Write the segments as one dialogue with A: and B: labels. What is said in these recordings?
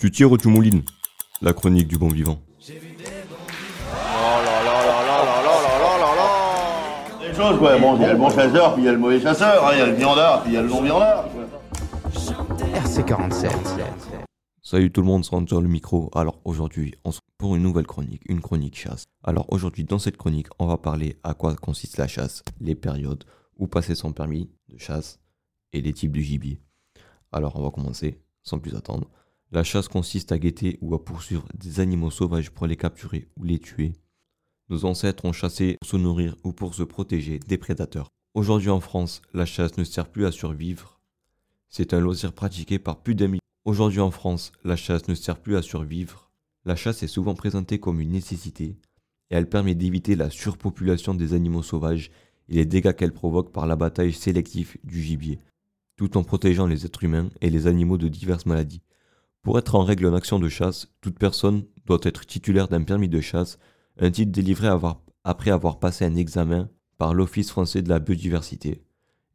A: Tu tires ou tu moulines? La chronique du bon vivant.
B: Les choses, quoi. Bon, il y a le bon chasseur, puis il y a le mauvais chasseur, hein, il y a le viandard, puis il y a le non-viandard.
C: RC47.
A: Salut tout le monde, c'est sur le micro. Alors aujourd'hui, on se pour une nouvelle chronique, une chronique chasse. Alors aujourd'hui, dans cette chronique, on va parler à quoi consiste la chasse, les périodes où passer son permis de chasse et les types de gibier. Alors on va commencer sans plus attendre. La chasse consiste à guetter ou à poursuivre des animaux sauvages pour les capturer ou les tuer. Nos ancêtres ont chassé pour se nourrir ou pour se protéger des prédateurs. Aujourd'hui en France, la chasse ne sert plus à survivre. C'est un loisir pratiqué par plus d'un million. Aujourd'hui en France, la chasse ne sert plus à survivre. La chasse est souvent présentée comme une nécessité et elle permet d'éviter la surpopulation des animaux sauvages et les dégâts qu'elle provoque par l'abattage sélectif du gibier, tout en protégeant les êtres humains et les animaux de diverses maladies. Pour être en règle en action de chasse, toute personne doit être titulaire d'un permis de chasse, un titre délivré après avoir passé un examen par l'Office français de la biodiversité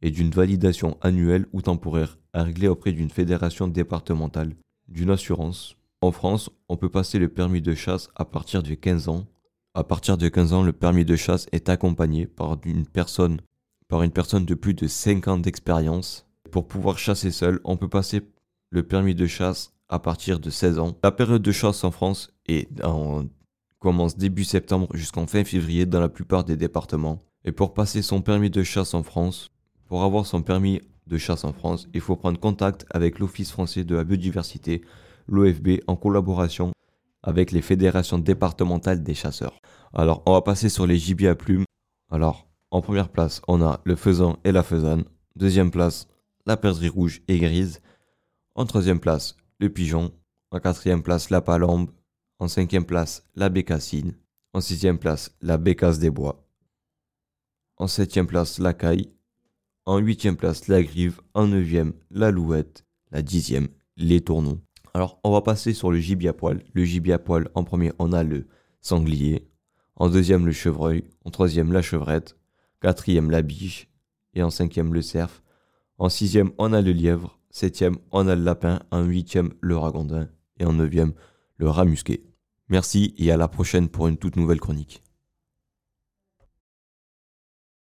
A: et d'une validation annuelle ou temporaire à régler auprès d'une fédération départementale, d'une assurance. En France, on peut passer le permis de chasse à partir de 15 ans. À partir de 15 ans, le permis de chasse est accompagné par une personne, par une personne de plus de 5 ans d'expérience. Pour pouvoir chasser seul, on peut passer le permis de chasse à partir de 16 ans. La période de chasse en France est en- commence début septembre jusqu'en fin février dans la plupart des départements. Et pour passer son permis de chasse en France, pour avoir son permis de chasse en France, il faut prendre contact avec l'Office français de la biodiversité, l'OFB, en collaboration avec les fédérations départementales des chasseurs. Alors, on va passer sur les gibiers à plumes. Alors, en première place, on a le faisan et la faisane. Deuxième place, la perdrix rouge et grise. En troisième place, le pigeon. En quatrième place, la palombe. En cinquième place, la bécassine. En sixième place, la bécasse des bois. En septième place, la caille. En huitième place, la grive. En neuvième, la louette. La dixième, les tourneaux. Alors, on va passer sur le gibier à poil. Le gibier à poil, en premier, on a le sanglier. En deuxième, le chevreuil. En troisième, la chevrette. Quatrième, la biche. Et en cinquième, le cerf. En sixième, on a le lièvre. Septième, on a le lapin. En huitième, le ragondin. Et en neuvième, le rat musqué. Merci et à la prochaine pour une toute nouvelle chronique.